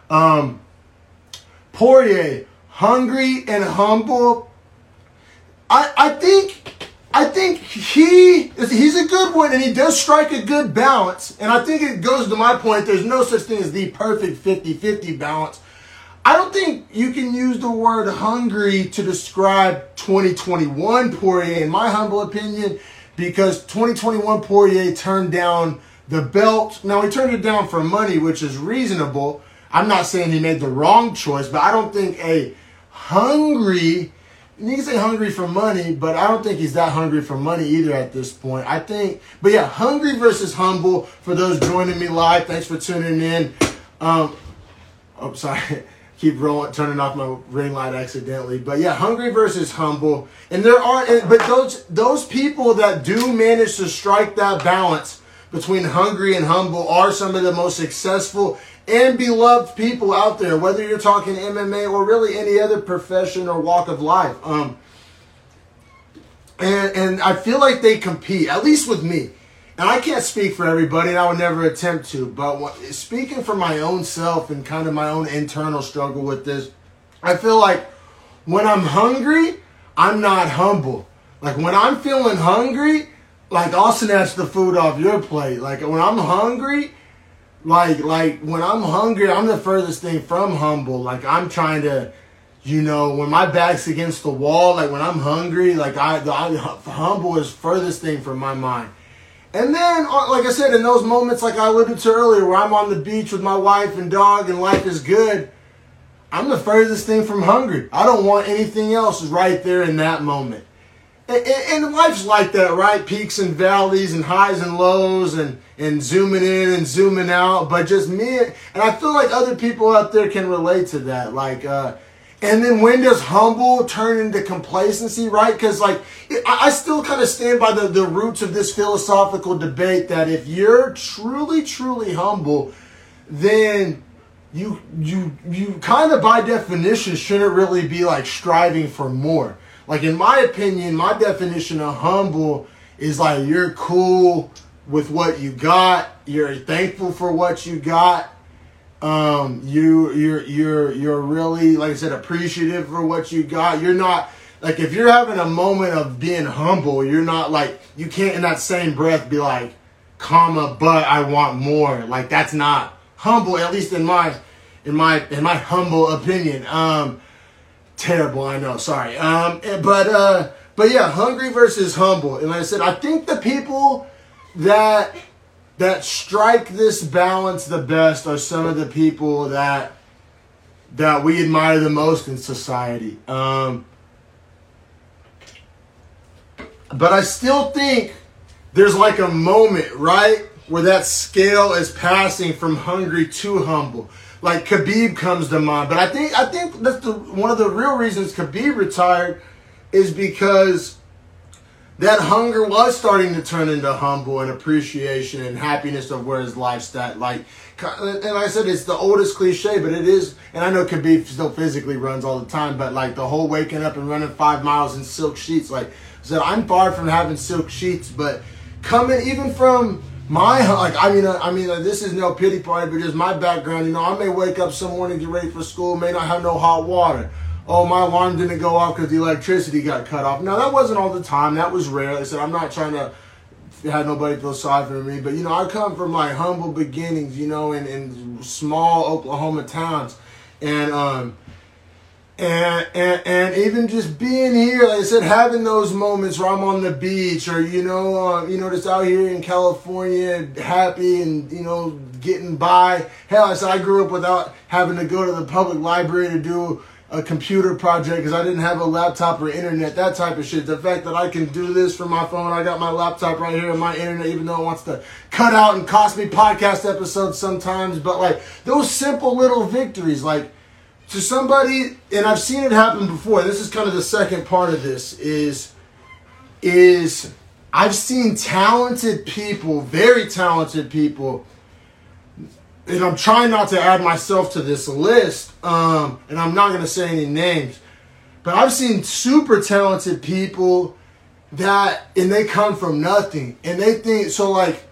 A: um, Poirier, hungry and humble. I I think I think he he's a good one, and he does strike a good balance. And I think it goes to my point. There's no such thing as the perfect 50-50 balance. I don't think you can use the word hungry to describe 2021 Poirier, in my humble opinion because 2021 Poirier turned down the belt. Now he turned it down for money, which is reasonable. I'm not saying he made the wrong choice, but I don't think a hungry you can say hungry for money, but I don't think he's that hungry for money either at this point. I think, but yeah, hungry versus humble. For those joining me live, thanks for tuning in. Um, oh, sorry. [LAUGHS] keep rolling, turning off my ring light accidentally. But yeah, hungry versus humble, and there are, but those those people that do manage to strike that balance between hungry and humble are some of the most successful and beloved people out there. Whether you're talking MMA or really any other profession or walk of life, um, and and I feel like they compete at least with me and I can't speak for everybody, and I would never attempt to, but what, speaking for my own self and kind of my own internal struggle with this, I feel like when I'm hungry, I'm not humble. Like when I'm feeling hungry, like I'll snatch the food off your plate. Like when I'm hungry, like like when I'm hungry, I'm the furthest thing from humble. Like I'm trying to, you know, when my back's against the wall, like when I'm hungry, like I, I humble is furthest thing from my mind. And then, uh, like I said, in those moments, like I alluded to earlier, where I'm on the beach with my wife and dog and life is good, I'm the furthest thing from hungry. I don't want anything else right there in that moment. And, life's like that, right? Peaks and valleys and highs and lows and, and zooming in and zooming out. But just me, and I feel like other people out there can relate to that. Like, uh, and then when does humble turn into complacency, right? Because like I still kind of stand by the, the roots of this philosophical debate that if you're truly, truly humble, then you you you kind of by definition shouldn't really be like striving for more. Like in my opinion, my definition of humble is like you're cool with what you got, you're thankful for what you got, Um, you you're you're you're really like I said appreciative for what you got. You're not like if you're having a moment of being humble, you're not like you can't in that same breath be like, comma, but I want more. Like that's not humble, at least in my in my in my humble opinion. Um terrible, I know, sorry. Um but uh but yeah, hungry versus humble. And like I said, I think the people that that strike this balance the best are some of the people that that we admire the most in society. Um, but I still think there's like a moment, right, where that scale is passing from hungry to humble. Like Khabib comes to mind, but I think I think that's the one of the real reasons Khabib retired is because that hunger was starting to turn into humble and appreciation and happiness of where his life's at. Like, and I said, it's the oldest cliche, but it is. And I know Khabib still physically runs all the time, but like the whole waking up and running five miles in silk sheets. Like I said, I'm far from having silk sheets, but coming even from my like, I mean, I mean, this is no pity party, but just my background. You know, I may wake up some morning, get ready for school, may not have no hot water oh, my alarm didn't go off because the electricity got cut off. Now that wasn't all the time. That was rare. Like I said, I'm not trying to have nobody feel sorry for me, but you know, I come from my humble beginnings, you know, in, in small Oklahoma towns, and um, and, and and even just being here, like I said, having those moments where I'm on the beach, or you know, uh, you know, just out here in California, happy and you know, getting by. Hell, I said I grew up without having to go to the public library to do a computer project because I didn't have a laptop or internet, that type of shit. The fact that I can do this from my phone, I got my laptop right here and my internet, even though it wants to cut out and cost me podcast episodes sometimes. But like those simple little victories, like to somebody, and I've seen it happen before. This is kind of the second part of this is is I've seen talented people, very talented people and I'm trying not to add myself to this list, um, and I'm not going to say any names, but I've seen super talented people that, and they come from nothing, and they think, so like,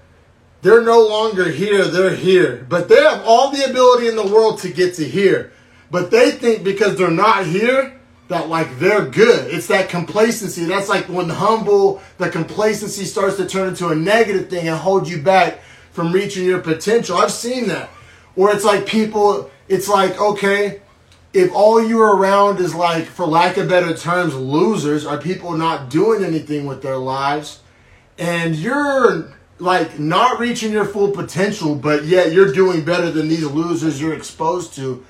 A: they're no longer here, they're here, but they have all the ability in the world to get to here, but they think because they're not here, that like they're good. It's that complacency. That's like when humble, the complacency starts to turn into a negative thing and hold you back from reaching your potential. I've seen that. Or it's like people, it's like, okay, if all you're around is like, for lack of better terms, losers, are people not doing anything with their lives, and you're like not reaching your full potential, but yet you're doing better than these losers you're exposed to.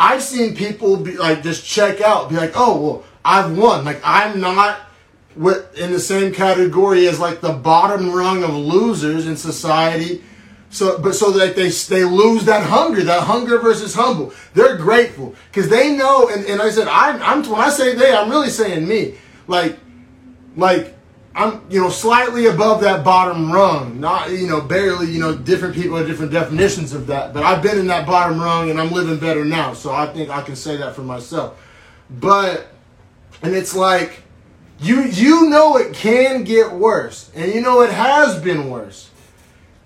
A: I've seen people be like just check out, be like, oh well, I've won. Like I'm not with, in the same category as like the bottom rung of losers in society. So, but so that they they lose that hunger, that hunger versus humble. They're grateful because they know. And, and I said, I'm, I'm when I say they, I'm really saying me. Like, like I'm you know slightly above that bottom rung. Not you know barely. You know different people have different definitions of that. But I've been in that bottom rung and I'm living better now. So I think I can say that for myself. But and it's like you you know it can get worse, and you know it has been worse,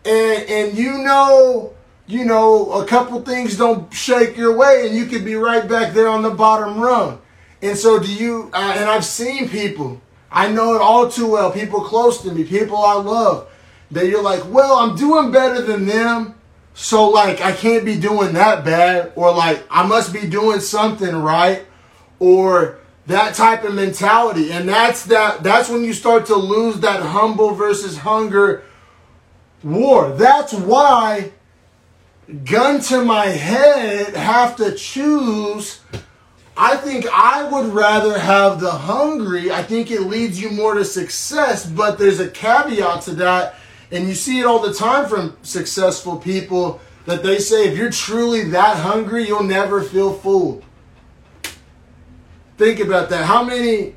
A: and and you know you know a couple things don't shake your way, and you could be right back there on the bottom rung. And so do you? Uh, and I've seen people. I know it all too well. People close to me, people I love. That you're like, well, I'm doing better than them. So like I can't be doing that bad or like I must be doing something right or that type of mentality and that's that that's when you start to lose that humble versus hunger war that's why gun to my head have to choose i think i would rather have the hungry i think it leads you more to success but there's a caveat to that and you see it all the time from successful people that they say if you're truly that hungry you'll never feel full Think about that. How many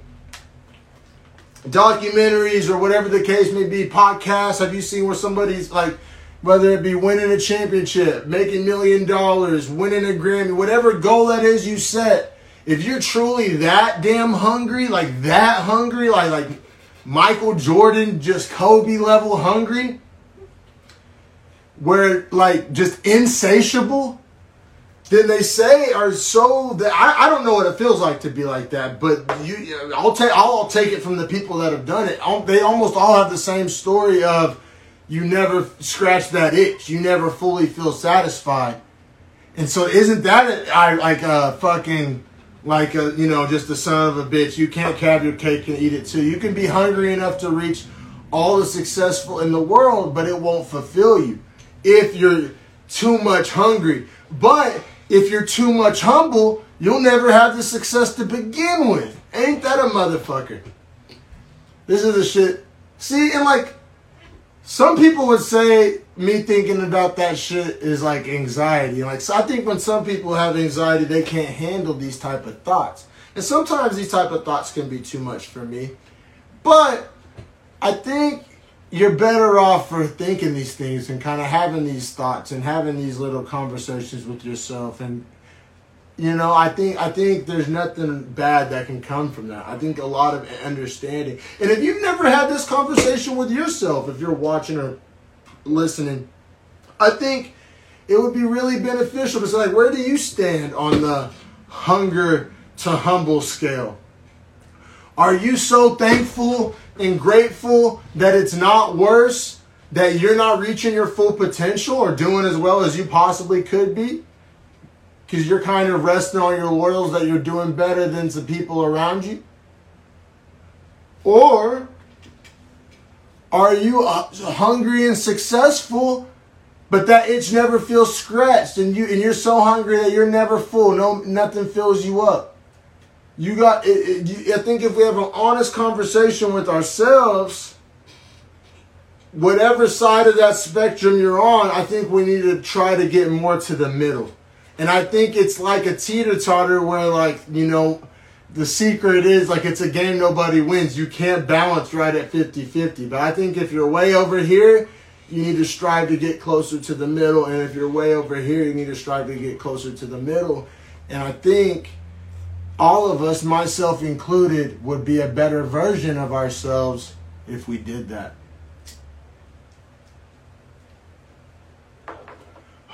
A: documentaries or whatever the case may be, podcasts, have you seen where somebody's like, whether it be winning a championship, making million dollars, winning a Grammy, whatever goal that is you set, if you're truly that damn hungry, like that hungry, like like Michael Jordan, just Kobe level hungry, where like just insatiable, then they say are so that I, I don't know what it feels like to be like that, but you I'll take I'll take it from the people that have done it. They almost all have the same story of you never scratch that itch, you never fully feel satisfied, and so isn't that I like a fucking like a you know just the son of a bitch? You can't have your cake and eat it too. You can be hungry enough to reach all the successful in the world, but it won't fulfill you if you're too much hungry. But if you're too much humble, you'll never have the success to begin with. Ain't that a motherfucker? This is the shit. See, and like, some people would say me thinking about that shit is like anxiety. Like, so I think when some people have anxiety, they can't handle these type of thoughts. And sometimes these type of thoughts can be too much for me. But I think you're better off for thinking these things and kind of having these thoughts and having these little conversations with yourself and you know i think i think there's nothing bad that can come from that. I think a lot of understanding. And if you've never had this conversation with yourself if you're watching or listening i think it would be really beneficial to say like where do you stand on the hunger to humble scale? Are you so thankful and grateful that it's not worse, that you're not reaching your full potential or doing as well as you possibly could be? Because you're kind of resting on your laurels that you're doing better than some people around you? Or are you uh, hungry and successful, but that itch never feels scratched, and you and you're so hungry that you're never full. No, nothing fills you up. You got. It, it, you, I think if we have an honest conversation with ourselves, whatever side of that spectrum you're on, I think we need to try to get more to the middle. And I think it's like a teeter totter where, like, you know, the secret is like it's a game nobody wins. You can't balance right at 50 50. But I think if you're way over here, you need to strive to get closer to the middle. And if you're way over here, you need to strive to get closer to the middle. And I think all of us, myself included, would be a better version of ourselves if we did that.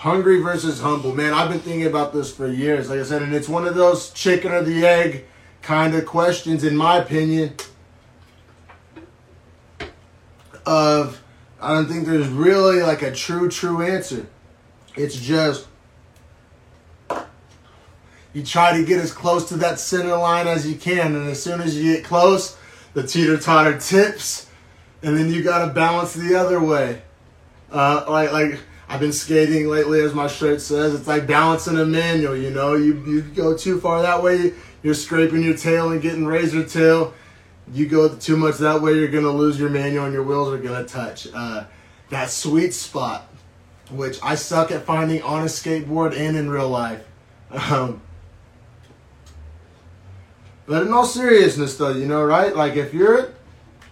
A: Hungry versus humble. Man, I've been thinking about this for years. Like I said, and it's one of those chicken or the egg kind of questions, in my opinion. Of, I don't think there's really like a true, true answer. It's just you try to get as close to that center line as you can, and as soon as you get close, the teeter totter tips, and then you got to balance the other way. Uh, like like I've been skating lately, as my shirt says. It's like balancing a manual. You know, you you go too far that way, you're scraping your tail and getting razor tail. You go too much that way, you're gonna lose your manual, and your wheels are gonna touch. Uh, that sweet spot, which I suck at finding on a skateboard and in real life. Um, but in all seriousness, though, you know, right? Like if you're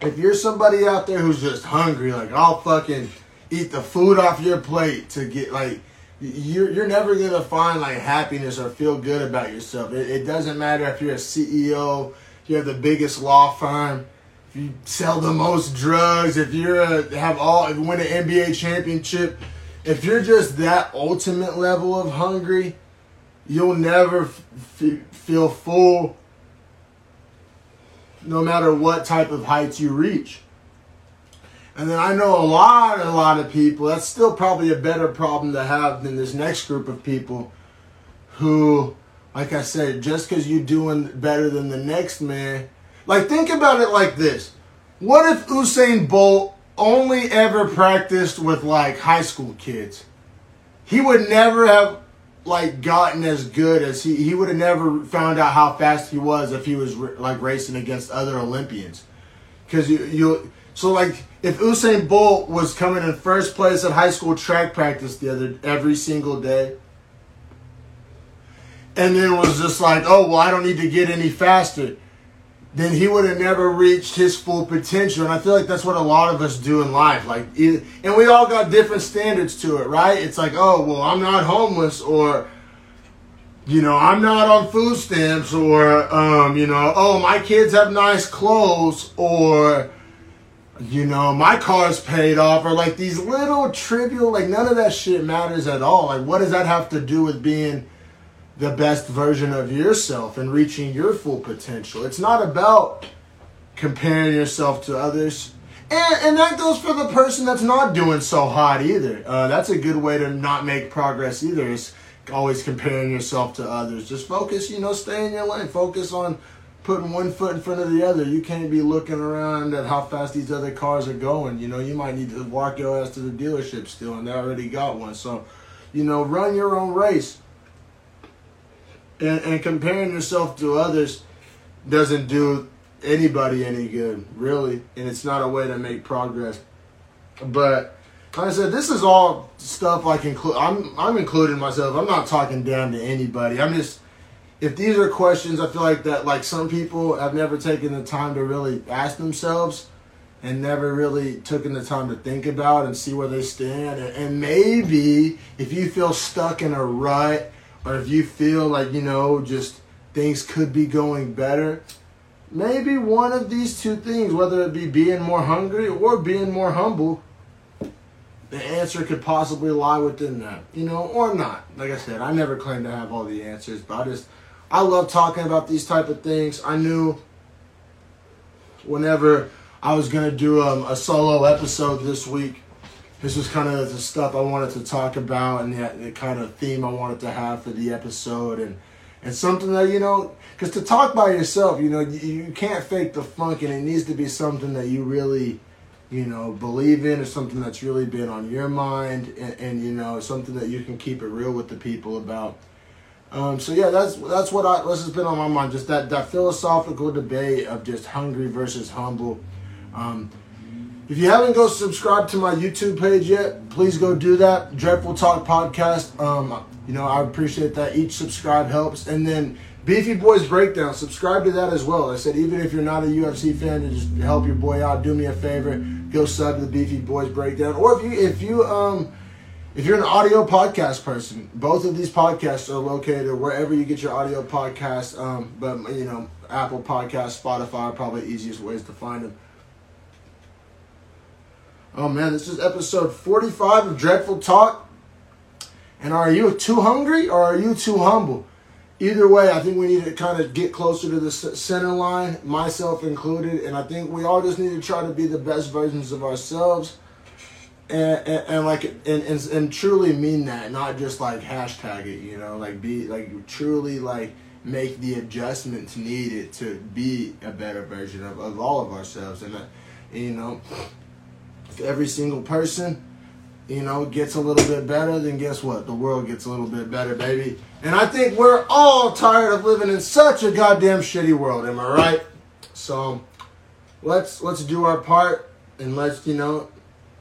A: if you're somebody out there who's just hungry, like I'll fucking eat the food off your plate to get like you're you're never gonna find like happiness or feel good about yourself. It, it doesn't matter if you're a CEO, you have the biggest law firm, if you sell the most drugs, if you're a, have all if you win an NBA championship, if you're just that ultimate level of hungry, you'll never f- feel full no matter what type of heights you reach. And then I know a lot, a lot of people, that's still probably a better problem to have than this next group of people who, like I said, just because you're doing better than the next man, like think about it like this. What if Usain Bolt only ever practiced with like high school kids? He would never have like gotten as good as he he would have never found out how fast he was if he was like racing against other Olympians because you you so like if Usain Bolt was coming in first place at high school track practice the other every single day and then was just like oh well I don't need to get any faster then he would have never reached his full potential. And I feel like that's what a lot of us do in life. Like, and we all got different standards to it, right? It's like, oh, well, I'm not homeless, or, you know, I'm not on food stamps, or, um, you know, oh, my kids have nice clothes, or, you know, my car's paid off, or like these little trivial, like none of that shit matters at all. Like, what does that have to do with being the best version of yourself and reaching your full potential. It's not about comparing yourself to others. And, and that goes for the person that's not doing so hot either. Uh, that's a good way to not make progress either. Is always comparing yourself to others. Just focus, you know, stay in your lane. Focus on putting one foot in front of the other. You can't be looking around at how fast these other cars are going. You know, you might need to walk your ass to the dealership still, and they already got one. So, you know, run your own race. And, and comparing yourself to others doesn't do anybody any good, really. And it's not a way to make progress. But like I said, this is all stuff I can. I'm I'm including myself. I'm not talking down to anybody. I'm just if these are questions I feel like that like some people have never taken the time to really ask themselves and never really taken the time to think about and see where they stand and, and maybe if you feel stuck in a rut or if you feel like you know just things could be going better maybe one of these two things whether it be being more hungry or being more humble the answer could possibly lie within that, you know, or not. Like I said, I never claim to have all the answers, but I just I love talking about these type of things. I knew whenever I was gonna do um, a solo episode this week, this was kind of the stuff I wanted to talk about and the, the kind of theme I wanted to have for the episode and and something that you know because to talk by yourself you know you, you can't fake the funk and it needs to be something that you really you know, believe in is something that's really been on your mind, and, and you know, something that you can keep it real with the people about. Um, so yeah, that's that's what I this has been on my mind. Just that that philosophical debate of just hungry versus humble. Um, if you haven't go subscribe to my YouTube page yet, please go do that. Dreadful Talk Podcast. Um, you know, I appreciate that. Each subscribe helps, and then Beefy Boys Breakdown. Subscribe to that as well. I said even if you're not a UFC fan, to just help your boy out, do me a favor, go sub to the Beefy Boys Breakdown. Or if you if you um if you're an audio podcast person, both of these podcasts are located wherever you get your audio podcasts. Um, but you know, Apple Podcast, Spotify are probably easiest ways to find them. Oh man, this is episode 45 of Dreadful Talk. And are you too hungry or are you too humble? either way, I think we need to kind of get closer to the center line, myself included, and I think we all just need to try to be the best versions of ourselves, and, and, like and, and and truly mean that, not just like hashtag it, you know, like be like truly like make the adjustments needed to be a better version of, of all of ourselves, and, uh, you know, if every single person you know, gets a little bit better, then guess what? The world gets a little bit better, baby. And I think we're all tired of living in such a goddamn shitty world, am I right? So let's let's do our part and let's, you know,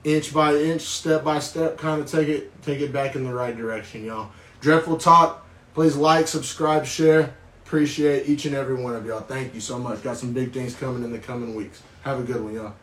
A: inch by inch, step by step, kind of take it take it back in the right direction, y'all. Dreadful talk. Please like, subscribe, share. Appreciate each and every one of y'all. Thank you so much. Got some big things coming in the coming weeks. Have a good one, y'all.